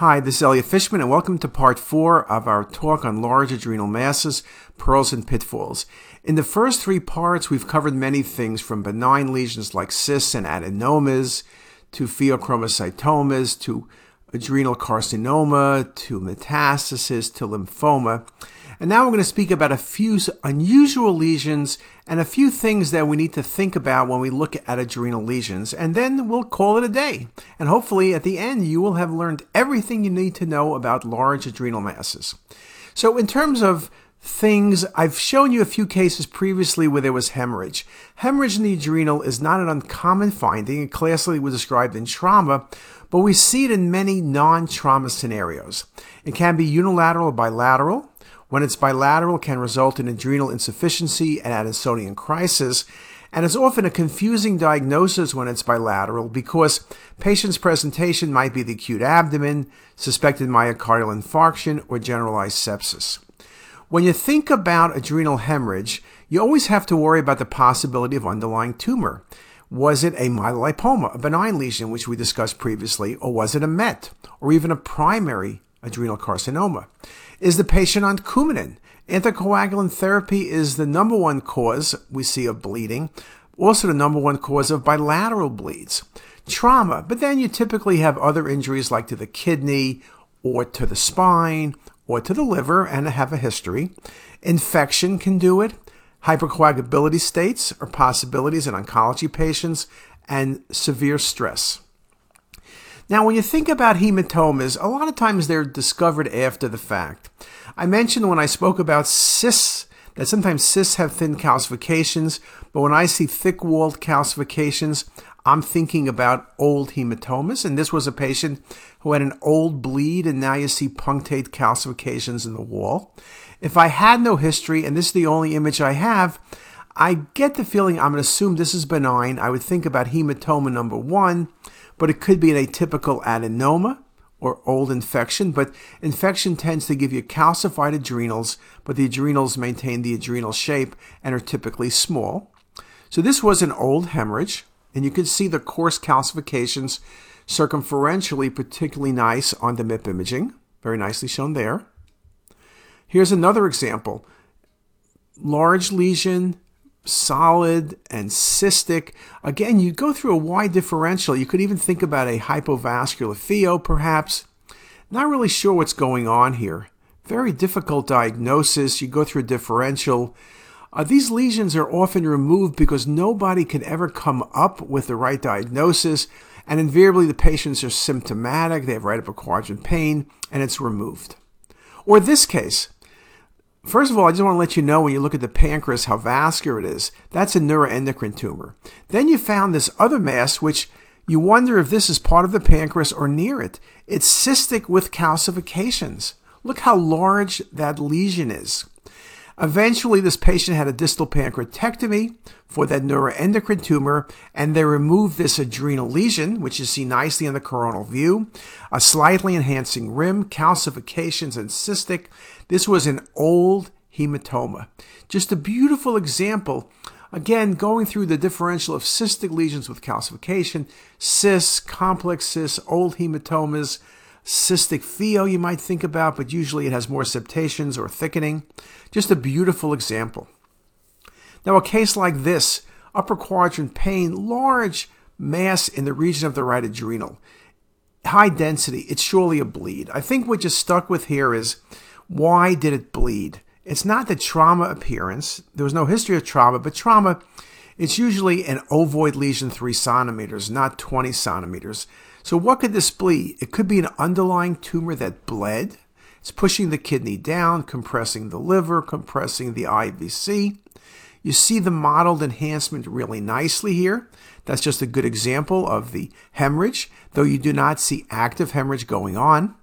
Hi, this is Elliot Fishman, and welcome to part four of our talk on large adrenal masses, pearls, and pitfalls. In the first three parts, we've covered many things from benign lesions like cysts and adenomas, to pheochromocytomas, to adrenal carcinoma, to metastasis, to lymphoma. And now we're going to speak about a few unusual lesions and a few things that we need to think about when we look at adrenal lesions. And then we'll call it a day. And hopefully at the end, you will have learned everything you need to know about large adrenal masses. So in terms of things, I've shown you a few cases previously where there was hemorrhage. Hemorrhage in the adrenal is not an uncommon finding. It classically was described in trauma, but we see it in many non-trauma scenarios. It can be unilateral or bilateral. When it's bilateral, can result in adrenal insufficiency and Addisonian crisis, and it's often a confusing diagnosis when it's bilateral because patient's presentation might be the acute abdomen, suspected myocardial infarction, or generalized sepsis. When you think about adrenal hemorrhage, you always have to worry about the possibility of underlying tumor. Was it a myelolipoma, a benign lesion, which we discussed previously, or was it a MET, or even a primary adrenal carcinoma? Is the patient on Coumadin? Anticoagulant therapy is the number one cause we see of bleeding, also the number one cause of bilateral bleeds. Trauma, but then you typically have other injuries like to the kidney or to the spine or to the liver and have a history. Infection can do it. Hypercoagulability states or possibilities in oncology patients and severe stress. Now, when you think about hematomas, a lot of times they're discovered after the fact. I mentioned when I spoke about cysts that sometimes cysts have thin calcifications, but when I see thick walled calcifications, I'm thinking about old hematomas. And this was a patient who had an old bleed, and now you see punctate calcifications in the wall. If I had no history, and this is the only image I have, I get the feeling I'm going to assume this is benign. I would think about hematoma number one but it could be an atypical adenoma or old infection. But infection tends to give you calcified adrenals, but the adrenals maintain the adrenal shape and are typically small. So this was an old hemorrhage, and you can see the coarse calcifications circumferentially particularly nice on the MIP imaging. Very nicely shown there. Here's another example. Large lesion, solid and cystic. Again, you go through a wide differential. You could even think about a hypovascular pheo, perhaps. Not really sure what's going on here. Very difficult diagnosis. You go through a differential. Uh, these lesions are often removed because nobody can ever come up with the right diagnosis, and invariably the patients are symptomatic. They have right upper quadrant pain, and it's removed. Or this case, First of all, I just want to let you know when you look at the pancreas how vascular it is. That's a neuroendocrine tumor. Then you found this other mass, which you wonder if this is part of the pancreas or near it. It's cystic with calcifications. Look how large that lesion is. Eventually, this patient had a distal pancreatectomy for that neuroendocrine tumor, and they removed this adrenal lesion, which you see nicely in the coronal view, a slightly enhancing rim, calcifications, and cystic. This was an old hematoma. Just a beautiful example. Again, going through the differential of cystic lesions with calcification, cysts, complex cysts, old hematomas, cystic pheo you might think about, but usually it has more septations or thickening. Just a beautiful example. Now, a case like this, upper quadrant pain, large mass in the region of the right adrenal, high density, it's surely a bleed. I think what you're stuck with here is why did it bleed? It's not the trauma appearance. There was no history of trauma, but trauma, it's usually an ovoid lesion, three centimeters, not 20 centimeters. So, what could this be? It could be an underlying tumor that bled. It's pushing the kidney down, compressing the liver, compressing the IVC. You see the mottled enhancement really nicely here. That's just a good example of the hemorrhage, though you do not see active hemorrhage going on.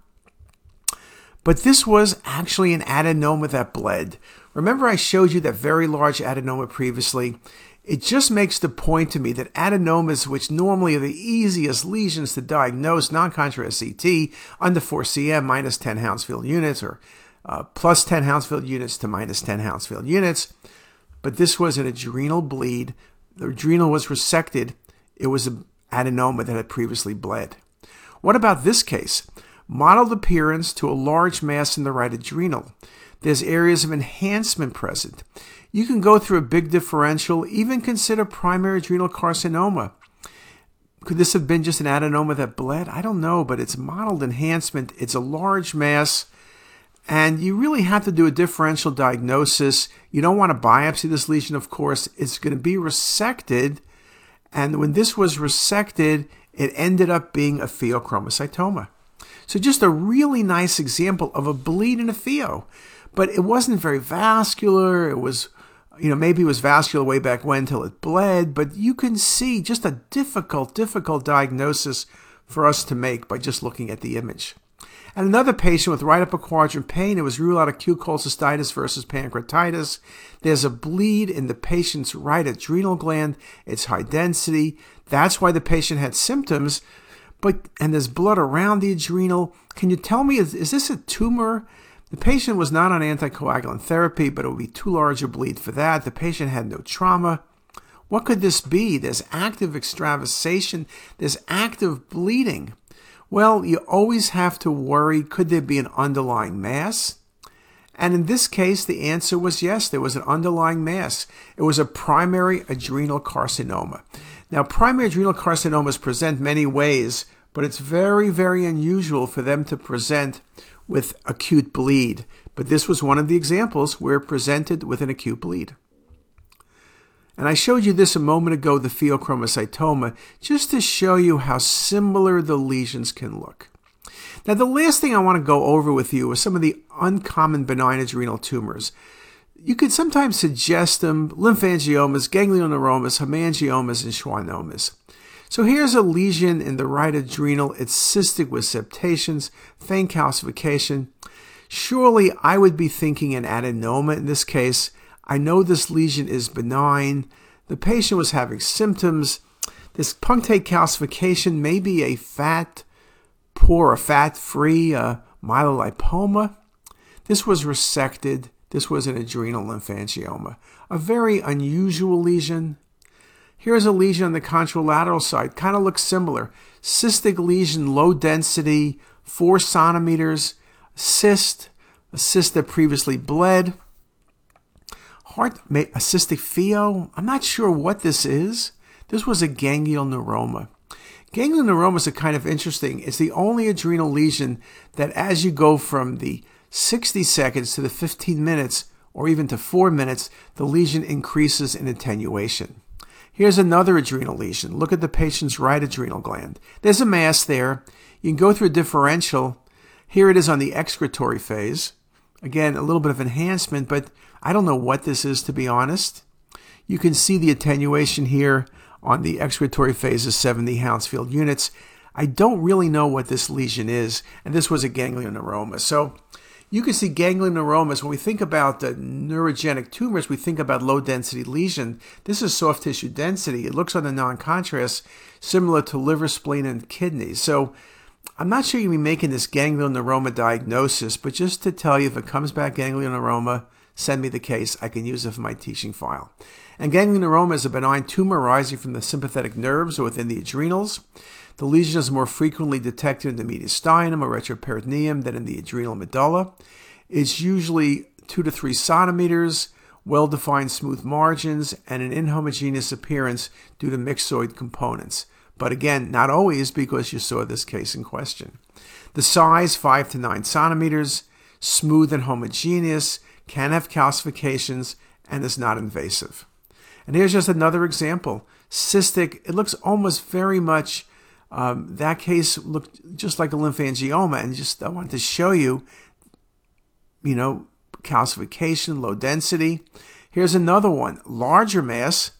But this was actually an adenoma that bled. Remember I showed you that very large adenoma previously? It just makes the point to me that adenomas, which normally are the easiest lesions to diagnose, non-contrast CT, under 4 cm, minus 10 Hounsfield units, or uh, plus 10 Hounsfield units to minus 10 Hounsfield units. But this was an adrenal bleed. The adrenal was resected. It was an adenoma that had previously bled. What about this case? mottled appearance to a large mass in the right adrenal. There's areas of enhancement present. You can go through a big differential, even consider primary adrenal carcinoma. Could this have been just an adenoma that bled? I don't know, but it's mottled enhancement. It's a large mass, and you really have to do a differential diagnosis. You don't want to biopsy this lesion, of course. It's going to be resected, and when this was resected, it ended up being a pheochromocytoma. So, just a really nice example of a bleed in a pheo. But it wasn't very vascular. It was you know, maybe it was vascular way back when till it bled, but you can see just a difficult, difficult diagnosis for us to make by just looking at the image. And another patient with right upper quadrant pain, it was ruled out acute cholecystitis versus pancreatitis. There's a bleed in the patient's right adrenal gland. It's high density. That's why the patient had symptoms. But and there's blood around the adrenal. Can you tell me is, is this a tumor? The patient was not on anticoagulant therapy, but it would be too large a bleed for that. The patient had no trauma. What could this be? There's active extravasation, there's active bleeding. Well, you always have to worry could there be an underlying mass? And in this case, the answer was yes, there was an underlying mass. It was a primary adrenal carcinoma. Now, primary adrenal carcinomas present many ways, but it's very, very unusual for them to present with acute bleed, but this was one of the examples where presented with an acute bleed. And I showed you this a moment ago, the pheochromocytoma, just to show you how similar the lesions can look. Now, the last thing I want to go over with you is some of the uncommon benign adrenal tumors. You could sometimes suggest them lymphangiomas, ganglioneuromas, hemangiomas, and schwannomas. So here's a lesion in the right adrenal. It's cystic with septations, faint calcification. Surely I would be thinking an adenoma in this case. I know this lesion is benign. The patient was having symptoms. This punctate calcification may be a fat, poor, a fat-free uh, myelolipoma. This was resected. This was an adrenal lymphangioma. A very unusual lesion. Here's a lesion on the contralateral side, kind of looks similar. Cystic lesion, low density, four centimeters, cyst, a cyst that previously bled. Heart, a cystic pheo. I'm not sure what this is. This was a ganglioneuroma. Ganglioneuromas are kind of interesting. It's the only adrenal lesion that, as you go from the 60 seconds to the 15 minutes, or even to four minutes, the lesion increases in attenuation. Here's another adrenal lesion. Look at the patient's right adrenal gland. There's a mass there. You can go through a differential. Here it is on the excretory phase. Again, a little bit of enhancement, but I don't know what this is to be honest. You can see the attenuation here on the excretory phase of 70 Hounsfield units. I don't really know what this lesion is, and this was a ganglioneuroma. So you can see ganglioneuromas. When we think about the neurogenic tumors, we think about low density lesion. This is soft tissue density. It looks on the non contrast similar to liver, spleen, and kidneys. So I'm not sure you'll be making this ganglioneuroma diagnosis, but just to tell you if it comes back ganglioneuroma, send me the case. I can use it for my teaching file. And ganglioneuroma is a benign tumor arising from the sympathetic nerves or within the adrenals. The lesion is more frequently detected in the mediastinum or retroperitoneum than in the adrenal medulla. It's usually 2 to 3 centimeters, well defined smooth margins, and an inhomogeneous appearance due to myxoid components. But again, not always because you saw this case in question. The size, 5 to 9 centimeters, smooth and homogeneous, can have calcifications, and is not invasive. And here's just another example. Cystic, it looks almost very much um, that case looked just like a lymphangioma, and just I wanted to show you, you know, calcification, low density. Here's another one, larger mass,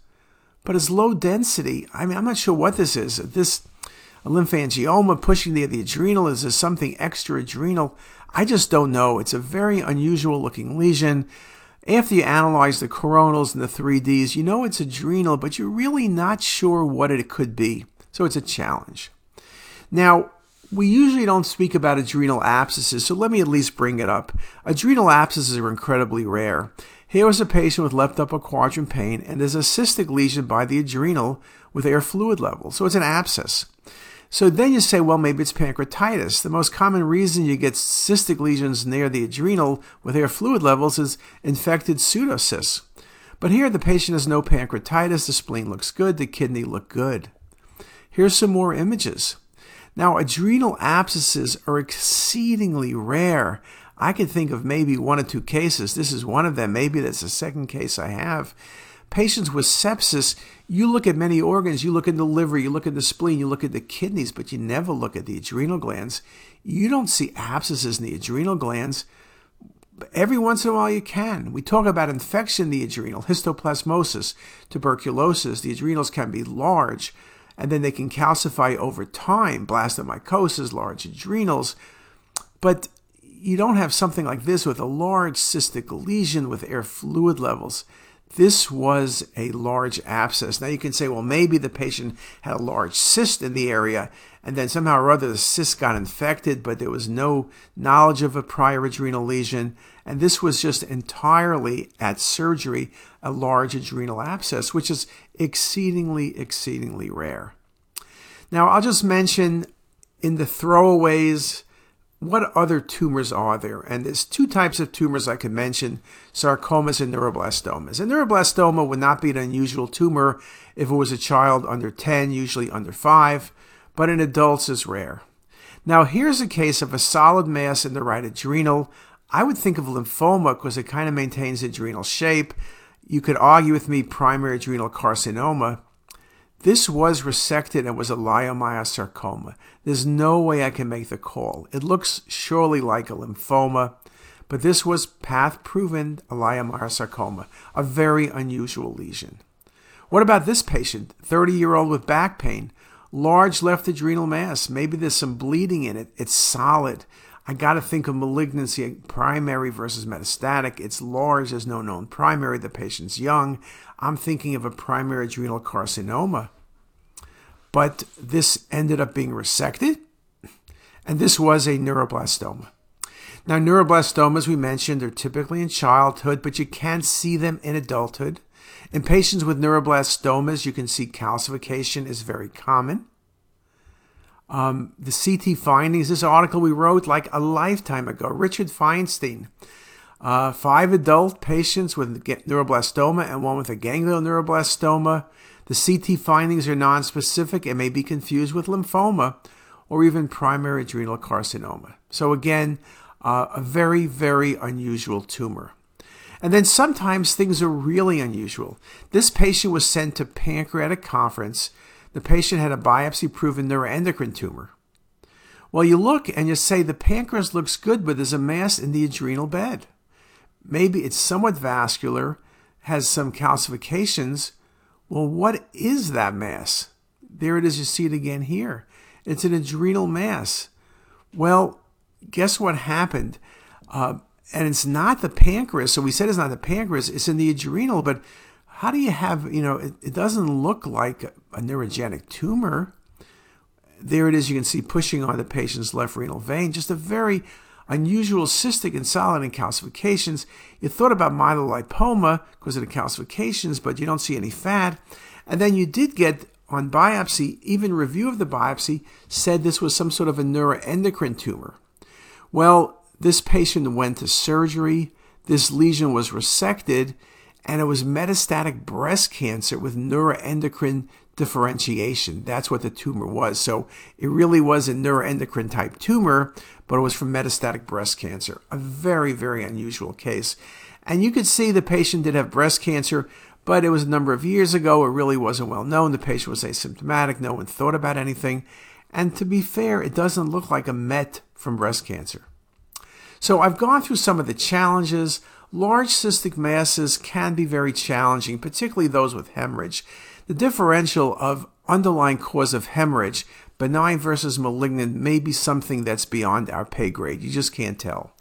but it's low density. I mean, I'm not sure what this is. This a lymphangioma pushing the, the adrenal is this something extra adrenal? I just don't know. It's a very unusual looking lesion. After you analyze the coronals and the 3Ds, you know it's adrenal, but you're really not sure what it could be. So it's a challenge. Now, we usually don't speak about adrenal abscesses, so let me at least bring it up. Adrenal abscesses are incredibly rare. Here was a patient with left upper quadrant pain, and there's a cystic lesion by the adrenal with air fluid level, so it's an abscess. So then you say, well, maybe it's pancreatitis. The most common reason you get cystic lesions near the adrenal with air fluid levels is infected pseudocysts. But here the patient has no pancreatitis, the spleen looks good, the kidney look good. Here's some more images. Now, adrenal abscesses are exceedingly rare. I can think of maybe one or two cases. This is one of them. Maybe that's the second case I have. Patients with sepsis, you look at many organs. You look at the liver, you look at the spleen, you look at the kidneys, but you never look at the adrenal glands. You don't see abscesses in the adrenal glands. Every once in a while, you can. We talk about infection in the adrenal, histoplasmosis, tuberculosis. The adrenals can be large, and then they can calcify over time, blastomycosis, large adrenals. But you don't have something like this with a large cystic lesion with air fluid levels. This was a large abscess. Now you can say, well, maybe the patient had a large cyst in the area, and then somehow or other the cyst got infected, but there was no knowledge of a prior adrenal lesion. And this was just entirely at surgery a large adrenal abscess, which is exceedingly, exceedingly rare. Now, I'll just mention in the throwaways what other tumors are there? And there's two types of tumors I could mention sarcomas and neuroblastomas. And neuroblastoma would not be an unusual tumor if it was a child under 10, usually under 5, but in adults is rare. Now, here's a case of a solid mass in the right adrenal. I would think of lymphoma because it kind of maintains adrenal shape. You could argue with me primary adrenal carcinoma. This was resected and was a leiomyosarcoma. There's no way I can make the call. It looks surely like a lymphoma, but this was path proven leiomyosarcoma, a very unusual lesion. What about this patient, 30 year old with back pain, large left adrenal mass? Maybe there's some bleeding in it. It's solid. I got to think of malignancy, primary versus metastatic. It's large, there's no known primary. The patient's young. I'm thinking of a primary adrenal carcinoma. But this ended up being resected, and this was a neuroblastoma. Now, neuroblastomas, we mentioned, are typically in childhood, but you can see them in adulthood. In patients with neuroblastomas, you can see calcification is very common. Um, the CT findings, this article we wrote like a lifetime ago, Richard Feinstein. Uh, five adult patients with neuroblastoma and one with a ganglioneuroblastoma. The CT findings are nonspecific and may be confused with lymphoma or even primary adrenal carcinoma. So, again, uh, a very, very unusual tumor. And then sometimes things are really unusual. This patient was sent to pancreatic conference the patient had a biopsy proven neuroendocrine tumor. Well, you look and you say the pancreas looks good, but there's a mass in the adrenal bed. Maybe it's somewhat vascular, has some calcifications. Well, what is that mass? There it is, you see it again here. It's an adrenal mass. Well, guess what happened? Uh, and it's not the pancreas. So we said it's not the pancreas, it's in the adrenal, but how do you have, you know, it, it doesn't look like a neurogenic tumor. There it is, you can see pushing on the patient's left renal vein, just a very unusual cystic and solid and calcifications. You thought about myelolipoma because of the calcifications, but you don't see any fat. And then you did get on biopsy, even review of the biopsy said this was some sort of a neuroendocrine tumor. Well, this patient went to surgery. This lesion was resected and it was metastatic breast cancer with neuroendocrine differentiation. That's what the tumor was. So it really was a neuroendocrine type tumor, but it was from metastatic breast cancer. A very, very unusual case. And you could see the patient did have breast cancer, but it was a number of years ago. It really wasn't well known. The patient was asymptomatic. No one thought about anything. And to be fair, it doesn't look like a MET from breast cancer. So I've gone through some of the challenges. Large cystic masses can be very challenging, particularly those with hemorrhage. The differential of underlying cause of hemorrhage, benign versus malignant, may be something that's beyond our pay grade. You just can't tell.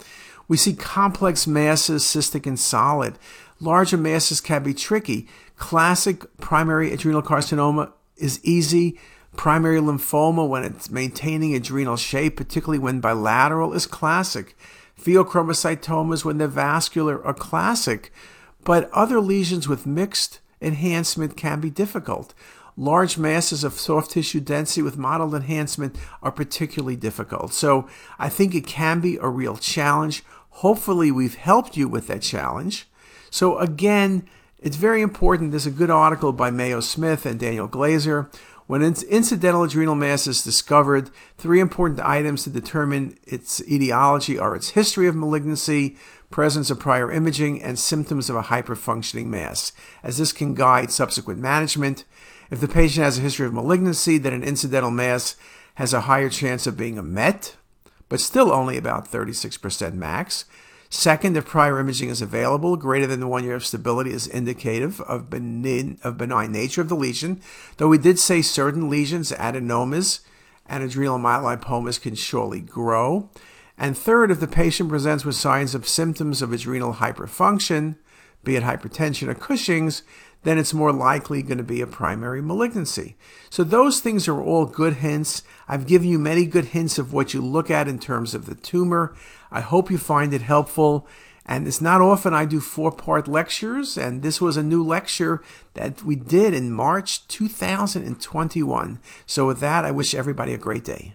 We see complex masses, cystic and solid. Larger masses can be tricky. Classic primary adrenal carcinoma is easy. Primary lymphoma, when it's maintaining adrenal shape, particularly when bilateral, is classic. Pheochromocytomas, when they're vascular, are classic, but other lesions with mixed enhancement can be difficult. large masses of soft tissue density with mottled enhancement are particularly difficult. So I think it can be a real challenge. Hopefully, we've helped you with that challenge. So, again, it's very important. There's a good article by Mayo Smith and Daniel Glazer. When incidental adrenal mass is discovered, three important items to determine its etiology are its history of malignancy, presence of prior imaging, and symptoms of a hyperfunctioning mass, as this can guide subsequent management. If the patient has a history of malignancy, then an incidental mass has a higher chance of being a MET, but still only about 36% max. Second, if prior imaging is available, greater than the one year of stability is indicative of benign, of benign nature of the lesion, though we did say certain lesions, adenomas, and adrenal myelolipomas can surely grow. And third, if the patient presents with signs of symptoms of adrenal hyperfunction, be it hypertension or Cushing's, then it's more likely going to be a primary malignancy. So those things are all good hints. I've given you many good hints of what you look at in terms of the tumor. I hope you find it helpful. And it's not often I do four part lectures, and this was a new lecture that we did in March 2021. So, with that, I wish everybody a great day.